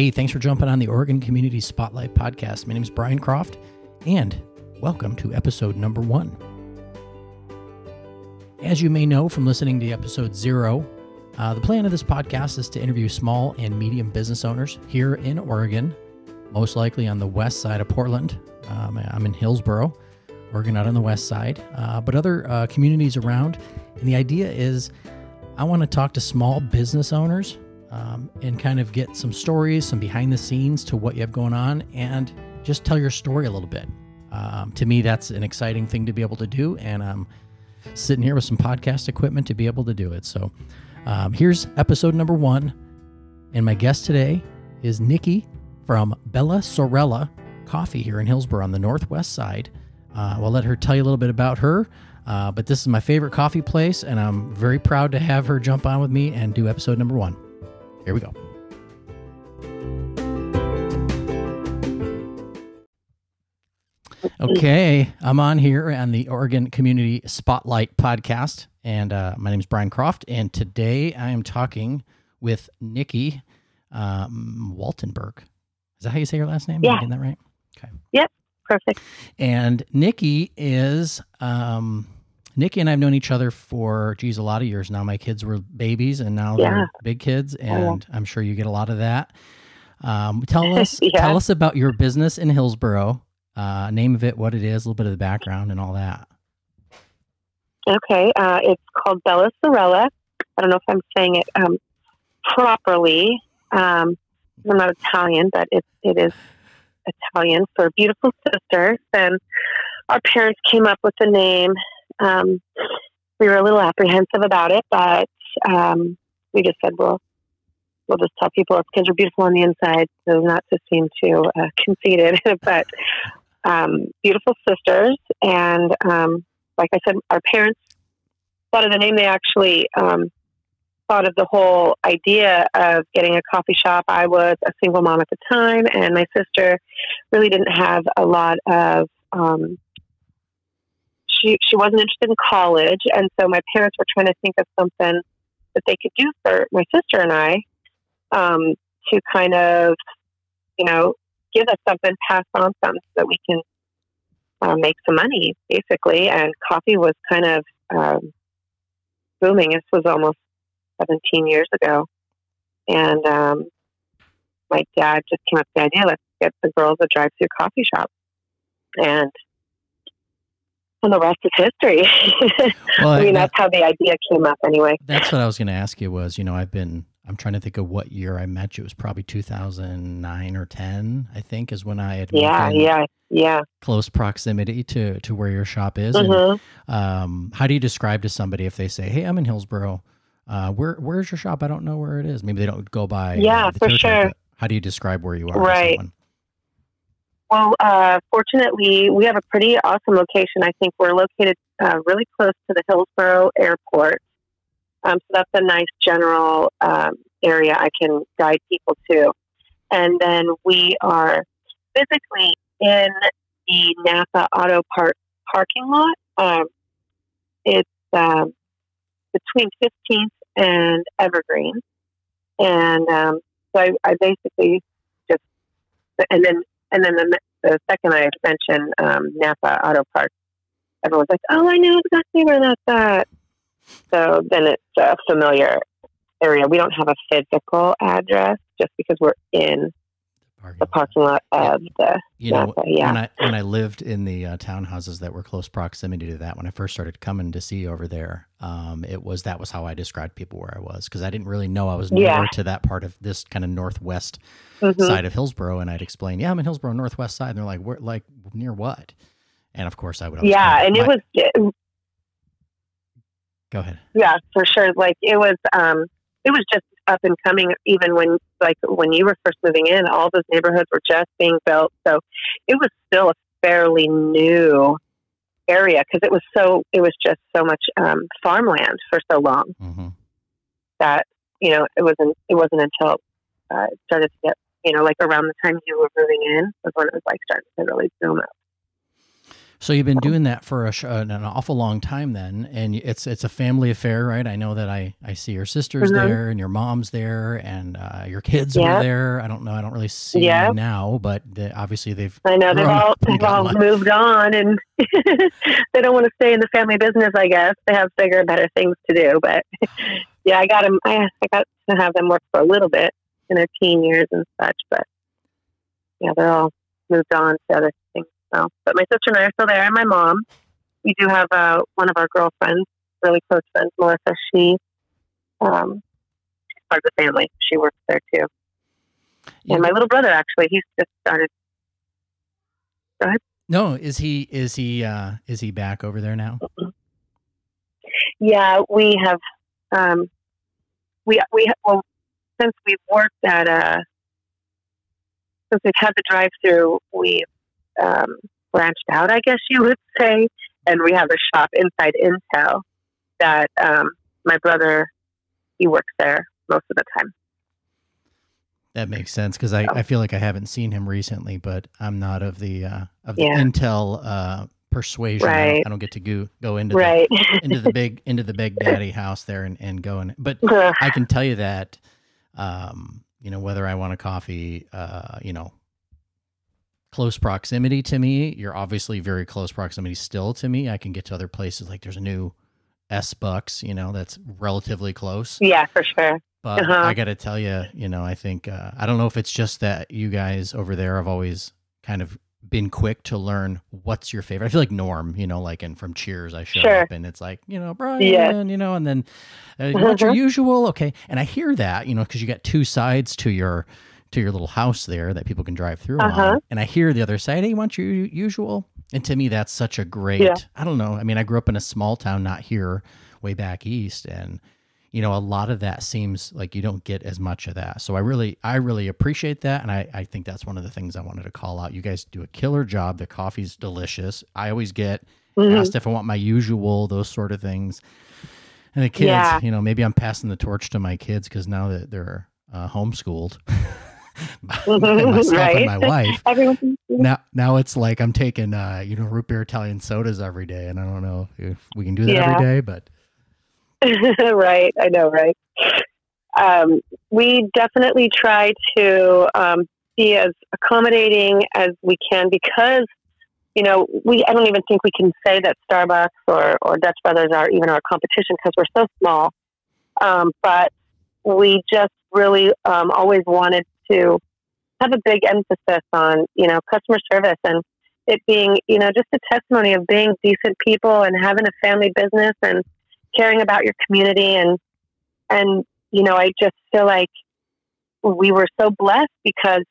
Hey, thanks for jumping on the Oregon Community Spotlight podcast. My name is Brian Croft, and welcome to episode number one. As you may know from listening to episode zero, uh, the plan of this podcast is to interview small and medium business owners here in Oregon, most likely on the west side of Portland. Um, I'm in Hillsboro, Oregon, out on the west side, uh, but other uh, communities around. And the idea is I want to talk to small business owners um, and kind of get some stories, some behind the scenes to what you have going on, and just tell your story a little bit. Um, to me, that's an exciting thing to be able to do. And I'm sitting here with some podcast equipment to be able to do it. So um, here's episode number one. And my guest today is Nikki from Bella Sorella Coffee here in Hillsboro on the northwest side. Uh, we'll let her tell you a little bit about her. Uh, but this is my favorite coffee place, and I'm very proud to have her jump on with me and do episode number one. Here we go. Okay, I'm on here on the Oregon Community Spotlight podcast, and uh, my name is Brian Croft, and today I am talking with Nikki um, Waltenberg. Is that how you say your last name? Yeah. Am I getting that right? Okay. Yep, perfect. And Nikki is um, Nikki and I've known each other for geez a lot of years now. My kids were babies, and now Yeah. they're big kids, and I'm sure you get a lot of that. Um, tell us, Yeah. tell us about your business in Hillsboro. Uh, name of it, what it is, a little bit of the background, and all that. Okay, uh, it's called Bella Sorella. I don't know if I'm saying it um, properly. Um, I'm not Italian, but it, it is Italian for beautiful sisters. And our parents came up with the name. Um, we were a little apprehensive about it, but um, we just said, well, we'll just tell people it's because we're beautiful on the inside, so not to seem too uh, conceited, but um, beautiful sisters. And um, like I said, our parents thought of the name. They actually um, thought of the whole idea of getting a coffee shop. I was a single mom at the time, and my sister really didn't have a lot of. Um, she she wasn't interested in college, and so my parents were trying to think of something that they could do for my sister and I um, to kind of, you know, give us something, pass on something so that we can uh, make some money, basically. And coffee was kind of um, booming. This was almost 17 years ago. And um, my dad just came up with the idea let's get the girls a drive through coffee shop. And and the rest is history. Well, I mean, that- that's how the idea came up, anyway. That's what I was going to ask you. Was you know I've been I'm trying to think of what year I met you. It was probably 2009 or 10. I think is when I had Yeah, yeah, yeah. close proximity to to where your shop is. And hmm Um, how do you describe to somebody if they say, "Hey, I'm in Hillsboro. Uh, where where's your shop? I don't know where it is." Maybe they don't go by. uh, Yeah, the for sure. How do you describe where you are? Right. Well, uh, fortunately, we have a pretty awesome location. I think we're located uh, really close to the Hillsboro Airport. Um, so that's a nice general um, area I can guide people to. And then we are physically in the Napa Auto Park parking lot. Um, it's um, between 15th and Evergreen. And um, so I, I basically just, and then and then the, the second I mentioned um, Napa Auto Park, everyone's like, "Oh, I know exactly where that's at." So then it's a familiar area. We don't have a physical address just because we're in the parking lot of the You know. Yeah, when I when I lived in the uh, townhouses that were close proximity to that, when I first started coming to see you over there, um, it was that was how I described people where I was because I didn't really know I was near Yeah. to that part of this kind of northwest Mhm. side of Hillsboro, and I'd explain, yeah, I'm in Hillsboro, northwest side, and they're like, where, like near what? And of course, I would. yeah, and it "My-" was Go ahead. yeah for sure. Like it was, um, it was just up and coming. Even when like when you were first moving in, all those neighborhoods were just being built, so it was still a fairly new area because it was so it was just so much um, farmland for so long hmm that you know it wasn't it wasn't until uh, it started to get you know like around the time you were moving in was when it was like starting to really boom up. So you've been doing that for a, an awful long time then, and it's it's a family affair, right? I know that I I see your sisters mm-hmm. there and your mom's there and uh, your kids yeah. were there. I don't know, I don't really see yeah. them now, but they, obviously they've I know they've all they've all moved on and they don't want to stay in the family business. I guess they have bigger, better things to do. But yeah, I got them. I, I got to have them work for a little bit in their teen years and such, but yeah, they're all moved on to other things so, but my sister and I are still there, and my mom. We do have uh, one of our girlfriends, really close friends, Melissa. She, um, she's part of the family. She works there too. Yeah. And my little brother, actually, he's just started. Go ahead. No, is he is he uh, is he back over there now? Yeah, we have. Um, we we well since we've worked at uh since we've had the drive through, we've um, branched out, I guess you would say, and we have a shop inside Intel that um, my brother he works there most of the time. That makes sense because I, I feel like I haven't seen him recently, but I'm not of the uh, of the yeah. Intel uh, persuasion. Right. I, don't, I, don't, get to go go into right. the, into the big into the big daddy house there and, and go and but I can tell you that um, you know whether I want a coffee uh, you know close proximity to me. You're obviously very close proximity still to me. I can get to other places like there's a new S Bucks, you know, that's relatively close. Yeah, for sure. But uh-huh. I got to tell you, you know, I think uh, I don't know if it's just that you guys over there have always kind of been quick to learn what's your favorite. I feel like Norm, you know, like and from Cheers, I show sure. up and it's like, you know, Brian, yeah. you know, and then uh, what's your uh-huh. usual? Okay, and I hear that, you know, because you got two sides to your to your little house there that people can drive through uh-huh. on. And I hear the other side, hey, you want your usual? And to me, that's such a great, yeah. I don't know. I mean, I grew up in a small town, not here, way back east. And, you know, a lot of that seems like you don't get as much of that. So I really, I really appreciate that. And I, I think that's one of the things I wanted to call out. You guys do a killer job. The coffee's delicious. I always get mm-hmm. asked if I want my usual, those sort of things. And the kids, yeah. you know, maybe I'm passing the torch to my kids because now that they're uh, homeschooled. myself right. and my wife. now, now it's like I'm taking, uh, you know, root beer Italian sodas every day, and I don't know if we can do that yeah. every day, but right, I know, right? Um, we definitely try to um, be as accommodating as we can because you know, we I don't even think we can say that Starbucks or, or Dutch Brothers are even our competition because we're so small. Um, but we just really um, always wanted to have a big emphasis on, you know, customer service and it being, you know, just a testimony of being decent people and having a family business and caring about your community. And and you know, I just feel like we were so blessed because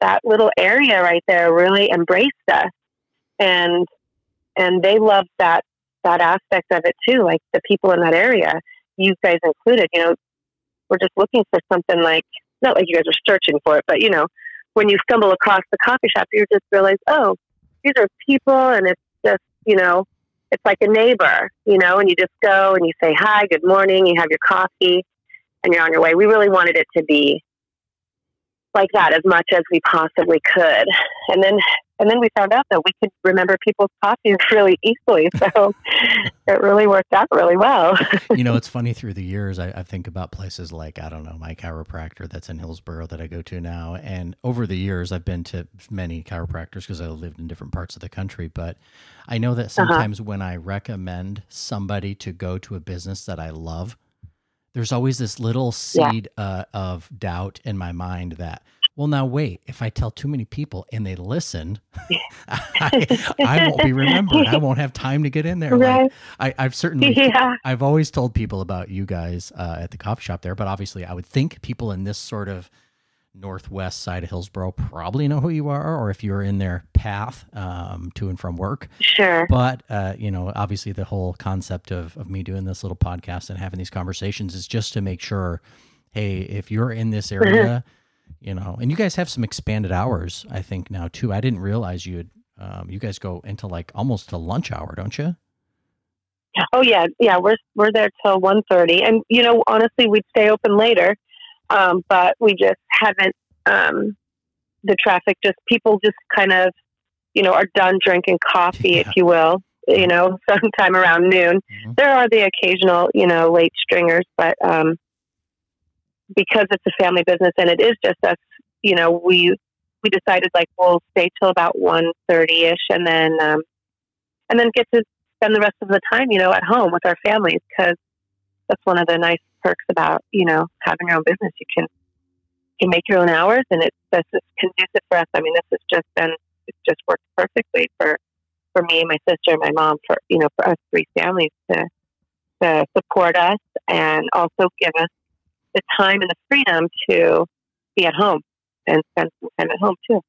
that little area right there really embraced us. And and they loved that that aspect of it too like the people in that area you guys included you know we're just looking for something like not like you guys are searching for it, but you know, when you stumble across the coffee shop, you just realize, oh, these are people, and it's just you know, it's like a neighbor, you know, and you just go and you say hi, good morning, you have your coffee, and you're on your way. We really wanted it to be like that as much as we possibly could, and then and then we found out that we could remember people's coffees really easily. So it really worked out really well. you know, it's funny through the years, I, I, think about places like, I don't know, my chiropractor that's in Hillsboro that I go to now. And over the years, I've been to many chiropractors because I lived in different parts of the country. But I know that uh-huh. sometimes uh-huh. when I recommend somebody to go to a business that I love, there's always this little seed yeah. uh, of doubt in my mind that, well, now wait, if I tell too many people and they listen, I, I, won't be remembered. I won't have time to get in there. Right. Like, I, have certainly, yeah. I've always told people about you guys uh, at the coffee shop there, but obviously I would think people in this sort of northwest side of Hillsboro probably know who you are, or if you're in their path um, to and from work. Sure. But, uh, you know, obviously the whole concept of, of me doing this little podcast and having these conversations is just to make sure, hey, if you're in this area, you know, and you guys have some expanded hours, I think now too. I didn't realize you had, um, you guys go into like almost to lunch hour, don't you? Oh yeah, yeah. We're we're there till one thirty, and you know, honestly, we'd stay open later, um, but we just haven't. Um, the traffic, just people, just kind of you know, are done drinking coffee, Yeah. if you will, you know, sometime around noon. Mhm. There are the occasional, you know, late stringers, but um, because it's a family business and it is just us, you know, we we decided like we'll stay till about one thirty ish, and then um, and then get to spend the rest of the time, you know, at home with our families because that's one of the nice perks about you know having your own business. You can you can make your own hours, and it's this is conducive for us. I mean, this has just been it's just worked perfectly for for me, my sister, my mom, for you know, for us three families to to support us and also give us the time and the freedom to be at home and spend some time at home too.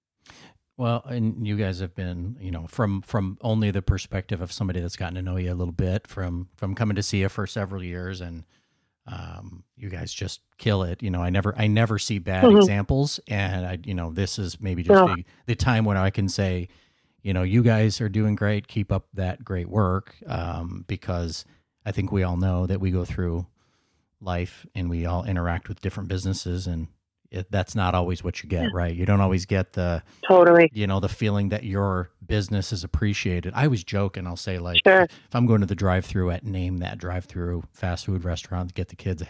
Well, and you guys have been, you know, from from only the perspective of somebody that's gotten to know you a little bit, from from coming to see you for several years, and um, you guys just kill it. You know, I never I never see bad Mhm. examples, and I, you know, this is maybe just No. the, the time when I can say, you know, you guys are doing great. Keep up that great work, um, because I think we all know that we go through life and we all interact with different businesses, and it, that's not always what you get, right? You don't always get the Totally. you know the feeling that your business is appreciated i always joke and i'll say like Sure. if i'm going to the drive-through at name that drive-through fast food restaurant to get the kids a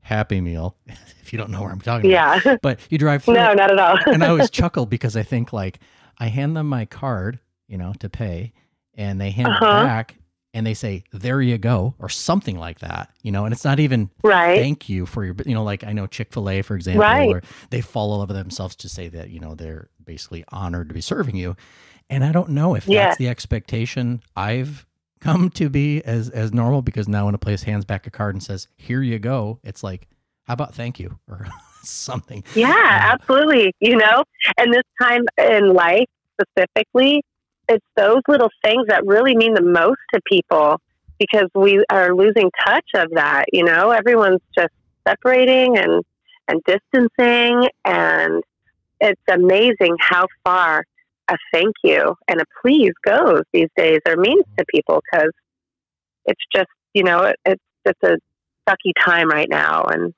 happy meal if you don't know where i'm talking about Yeah. but you drive through no, not at all. and i always chuckle because i think like i hand them my card you know to pay and they hand Uh-huh. it back and they say there you go or something like that you know and it's not even right. thank you for your, you know, like I know Chick fil A, for example, Right. where they fall all over themselves to say that, you know, they're basically honored to be serving you. And I don't know if Yeah. that's the expectation I've come to be as, as normal because now when a place hands back a card and says, here you go, it's like, how about thank you or something? Yeah, absolutely. You know, and this time in life specifically, it's those little things that really mean the most to people because we are losing touch of that. You know, everyone's just separating and and distancing, and it's amazing how far a thank you and a please goes these days or means to people because it's just you know it, it's just a sucky time right now and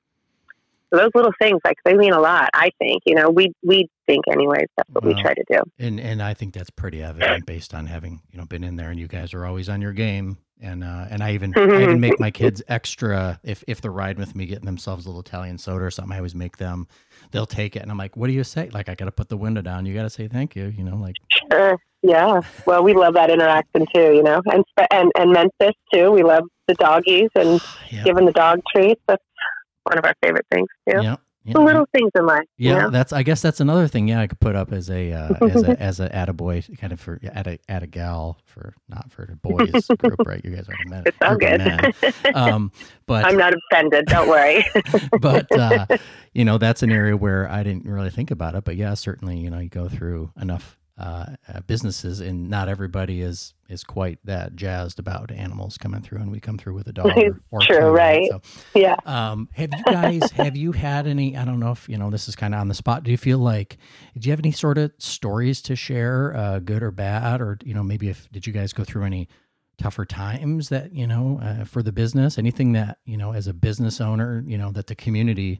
those little things, like they mean a lot. I think, you know, we we think anyways. That's what Well, we try to do. And and I think that's pretty evident based on having you know been in there and you guys are always on your game. And uh, and I even I even make my kids extra if if they're riding with me getting themselves a little Italian soda or something. I always make them. They'll take it and I'm like, what do you say? Like I got to put the window down. You got to say thank you. You know, like Sure. Yeah. Well, we love that interaction too. You know, and and and Memphis too. We love the doggies and yeah, giving the dog treats. That's one of our favorite things too. yeah, yeah, The little things in life. Yeah, You know? that's. I guess that's another thing. Yeah, I could put up as a uh, as a as a attaboy kind of for at a at a gal for not for the boys group, right? You guys are a men. It's all good. Um, but I'm not offended. Don't worry. but uh, you know that's an area where I didn't really think about it. But yeah, certainly you know you go through enough uh, uh, businesses, and not everybody is is quite that jazzed about animals coming through, and we come through with a dog or, or True, two, right. So, yeah. um, have you guys have you had any? I don't know if you know this is kind of on the spot. Do you feel like did you have any sort of stories to share, uh, good or bad, or you know maybe if did you guys go through any tougher times that you know uh, for the business? Anything that you know as a business owner, you know that the community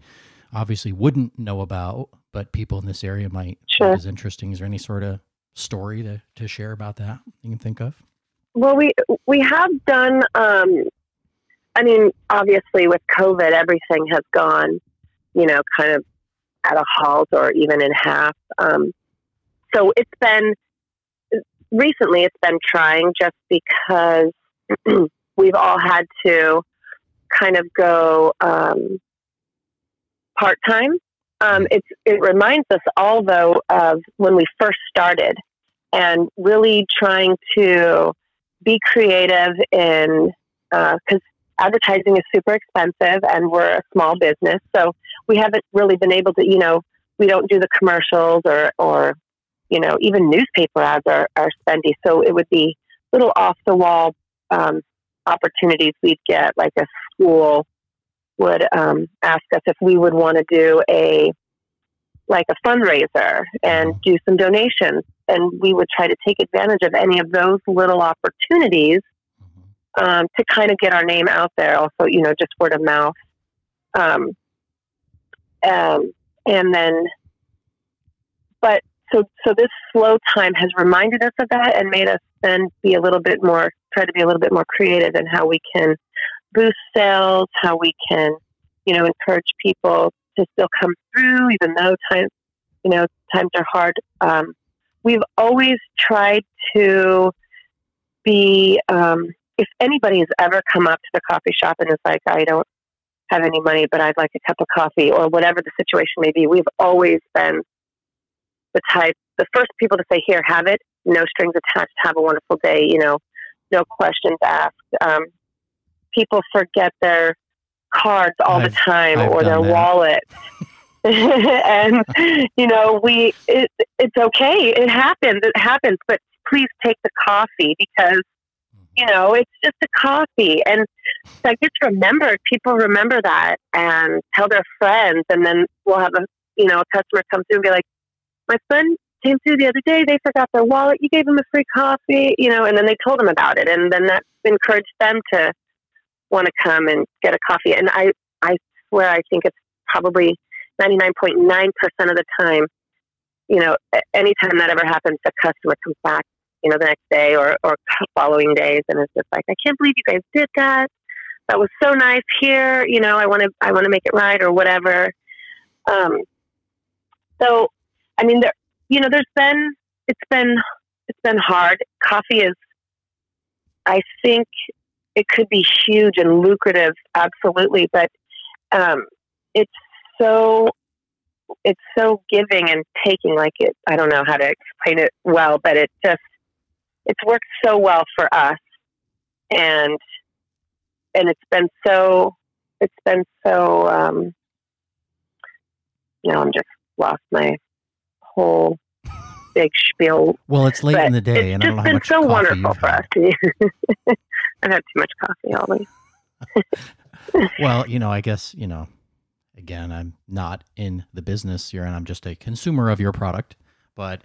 obviously wouldn't know about, but people in this area might Sure. think is interesting. Is there any sort of story to to share about that you can think of? Well, we we have done. Um, I mean, obviously, with COVID, everything has gone, you know, kind of at a halt or even in half. Um, so it's been recently. It's been trying just because we've all had to kind of go um, part time. Um, it's it reminds us all though of when we first started and really trying to be creative in because advertising is super expensive and we're a small business. So we haven't really been able to you know we don't do the commercials or or you know even newspaper ads are, are spendy. So it would be little off the wall um, opportunities. We'd get like a school would um, ask us if we would want to do a like a fundraiser and do some donations and we would try to take advantage of any of those little opportunities Mhm. um, to kind of get our name out there. Also, you know, just word of mouth. Um, um, and then, but so so this slow time has reminded us of that and made us then be a little bit more try to be a little bit more creative in how we can boost sales, how we can, you know, encourage people to still come through even though times you know times are hard. Um, we've always tried to be um, if anybody has ever come up to the coffee shop and is like, I don't have any money, but I'd like a cup of coffee or whatever the situation may be, we've always been the type, the first people to say, here, have it, no strings attached, have a wonderful day, you know, no questions asked. Um, people forget their cards all I've- the time I've or their that. wallet. and you know, we it, it's okay. It happens. It happens. But please take the coffee because you mm-hmm. know it's just a coffee, and that gets remember People remember that and tell their friends, and then we'll have a you know a customer come through and be like, "My friend came through the other day. They forgot their wallet. You gave them a free coffee, you know." And then they told them about it, and then that encouraged them to want to come and get a coffee. And I I swear I think it's probably 99.9% of the time, you know, anytime that ever happens, the customer comes back, you know, the next day or, or following days and is just like, I can't believe you guys did that. That was so nice here. You know, I want to, I want to make it right or whatever. Um, so, I mean, there, you know, there's been, it's been, it's been hard. Coffee is, I think it could be huge and lucrative. Absolutely. But, um, it's so it's so giving and taking like it i don't know how to explain it well but it just it's worked so well for us and and it's been so it's been so um you know i'm just lost my whole big spiel Well, it's late but in the day, and I don't just know how been much so coffee wonderful you've for us i've had too much coffee always Well, you know, I guess you know. Again, I'm not in the business here, and I'm just a consumer of your product. But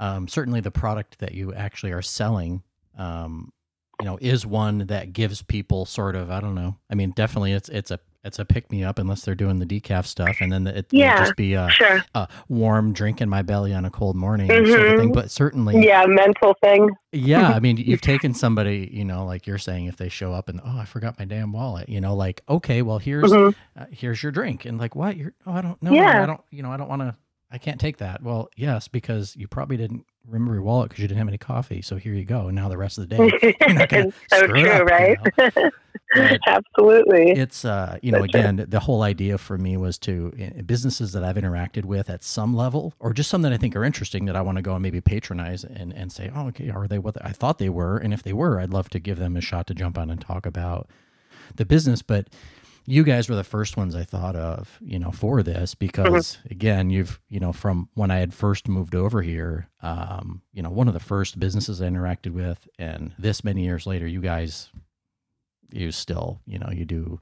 um, certainly, the product that you actually are selling, um, you know, is one that gives people sort of I don't know. I mean, definitely, it's it's a it's a pick me up unless they're doing the decaf stuff, and then it Yeah. will just be a, sure a warm drink in my belly on a cold morning sort of thing. Mhm. But certainly, yeah mental thing yeah, I mean, you've taken somebody, you know, like you're saying, if they show up and oh, I forgot my damn wallet, you know, like okay, well here's Mhm. uh, here's your drink, and like what? You're oh, I don't know, Yeah. I don't, you know, I don't want to, I can't take that. Well, yes, because you probably didn't remember your wallet because you didn't have any coffee. So here you go. And now the rest of the day, you're not gonna so true, up, you right? Absolutely. it's uh you know That's again the whole idea for me was to in businesses that i've interacted with at some level or just some that i think are interesting that i want to go and maybe patronize and and say oh okay are they what i thought they were? And if they were i'd love to give them a shot to jump on and talk about the business. But you guys were the first ones i thought of you know for this because again you've you know from when i had first moved over here um you know one of the first businesses i interacted with and this many years later you guys you still you know you do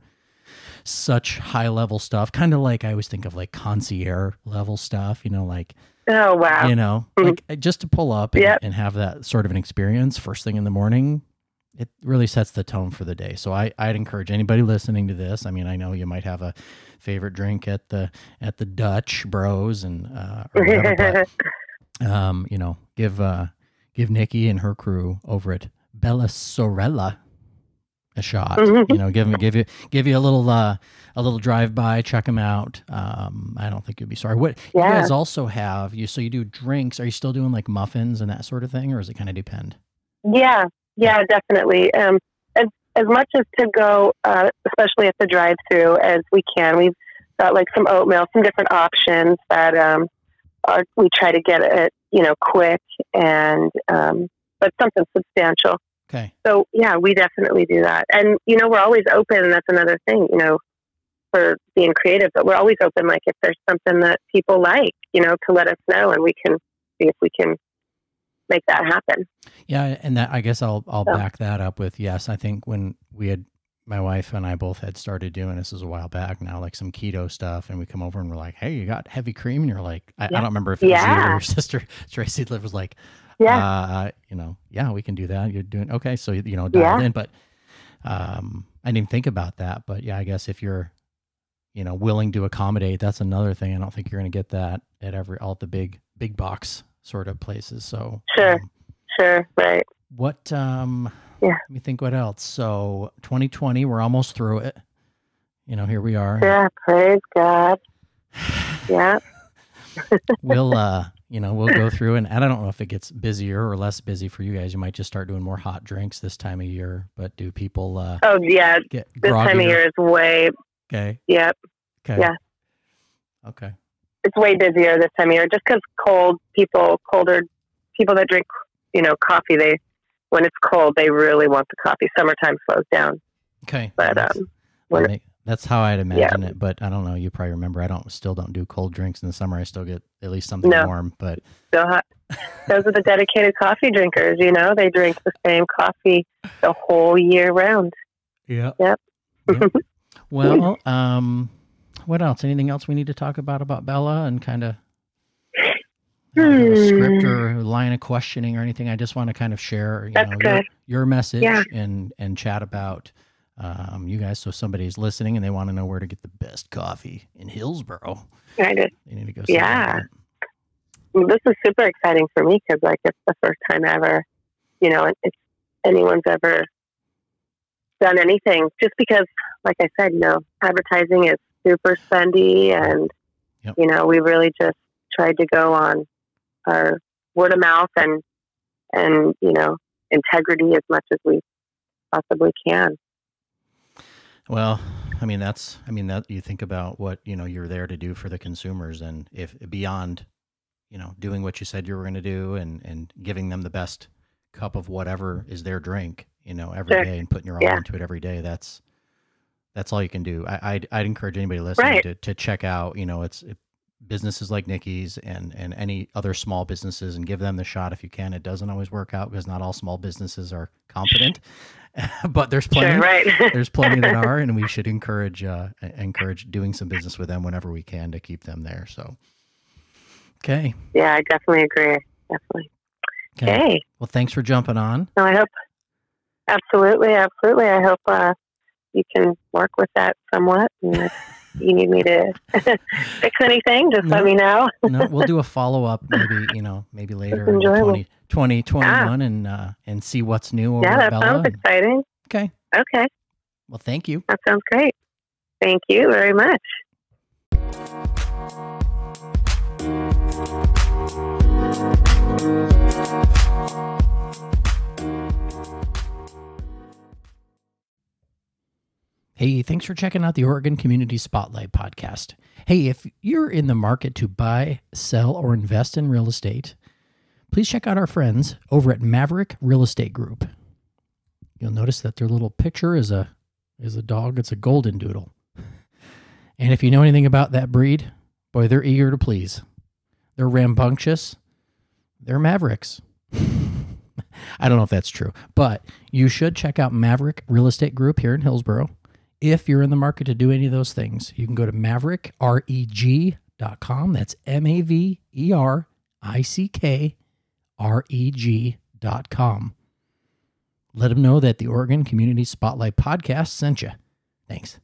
such high level stuff kind of like i always think of like concierge level stuff you know like Oh wow. you know Mhm. like just to pull up and, Yep. and have that sort of an experience first thing in the morning it really sets the tone for the day so I, i'd encourage anybody listening to this i mean i know you might have a favorite drink at the at the dutch bros and uh whatever, but um you know give uh give nikki and her crew over at bella sorella a shot Mhm. you know give them give you give you a little uh a little drive by check them out um i don't think you'd be sorry what you Yeah. guys also have you so you do drinks are you still doing like muffins and that sort of thing or does it kind of depend yeah, yeah, definitely. Um, as as much as to go, uh, especially at the drive-through, as we can. We've got like some oatmeal, some different options that um, are we try to get it, you know, quick and um, but something substantial. Okay So yeah, we definitely do that. And you know, we're always open. and That's another thing, you know, for being creative. But we're always open. Like if there's something that people like, you know, to let us know, and we can see if we can make that happen. yeah and that i guess i'll i'll Yeah. back that up with yes i think when we had my wife and i both had started doing this is a while back now like some keto stuff and we come over and we're like hey you got heavy cream and you're like i, I don't remember if it was you or Yeah. your sister tracy was like Yeah. uh, you know, yeah, we can do that. You're doing okay. So, you know, dialed Yeah. in, but, um, I didn't even think about that, but yeah, I guess if you're, you know, willing to accommodate, that's another thing. I don't think you're going to get that at every, all the big, big box sort of places. So Sure. um, Sure. Right. what um Yeah. let me think what else. So 2020, we're almost through it. You know, here we are. Yeah. Praise God. Yeah. we'll uh you know, we'll go through and, and I don't know if it gets busier or less busy for you guys. You might just start doing more hot drinks this time of year, but do people uh Oh, yeah. This time of year is way. Okay. Yep. Okay. Yeah. Okay. It's way busier this time of year, just because cold people, colder people that drink, you know, coffee. They when it's cold, they really want the coffee. Summertime slows down, Okay. but um, when- that's how I'd imagine it, but I don't know. You probably remember I don't still don't do cold drinks in the summer. I still get at least something No. warm, but still hot. Those are the dedicated coffee drinkers. You know, they drink the same coffee the whole year round. yeah. Yep. Yep. Well, um, what else? Anything else we need to talk about about Bella and kind of script Hmm. or line of questioning or anything? I just want to kind of share, you That's know, your, your message Yeah. and and chat about um, you guys. So somebody's listening and they want to know where to get the best coffee in Hillsboro, I just, they need to go. Yeah. that. this is super exciting for me because, like, it's the first time ever, you know, if anyone's ever done anything. Just because, like I said, you know, advertising is super spendy, and Yep. you know, we really just tried to go on our word of mouth and and you know, integrity as much as we possibly can. Well, I mean that's I mean that you think about what, you know, you're there to do for the consumers and if beyond, you know, doing what you said you were going to do and and giving them the best cup of whatever is their drink, you know, every day Sure. and putting your all Yeah. into it every day, that's that's all you can do. I I'd, I'd encourage anybody listening Right. to to check out, you know, it's it, businesses like Nikki's and and any other small businesses and give them the shot if you can. It doesn't always work out because not all small businesses are competent. but there's plenty Sure, right? there's plenty that are, and we should encourage uh, encourage doing some business with them whenever we can to keep them there. So, okay, yeah, I definitely agree. Definitely. okay. Well, thanks for jumping on. No, I hope absolutely, absolutely. I hope uh, you can work with that somewhat. And you need me to fix anything, just No. let me know. No, we'll do a follow up, maybe you know, maybe later in 20, 2021 and uh, and see what's new yeah, that Bella. sounds exciting. Okay. Okay, Well, thank you. that sounds great. Thank you very much. Hey, thanks for checking out the Oregon Community Spotlight podcast. Hey, if you're in the market to buy, sell, or invest in real estate, please check out our friends over at Maverick Real Estate Group. You'll notice that their little picture is a is a dog. It's a golden doodle. And if you know anything about that breed, boy, they're eager to please. They're rambunctious. They're mavericks. I don't know if that's true, but you should check out Maverick Real Estate Group here in Hillsboro. If you're in the market to do any of those things, you can go to maverick.reg.com. That's M A V E R I C K R E G.com. Let them know that the Oregon Community Spotlight podcast sent you. Thanks.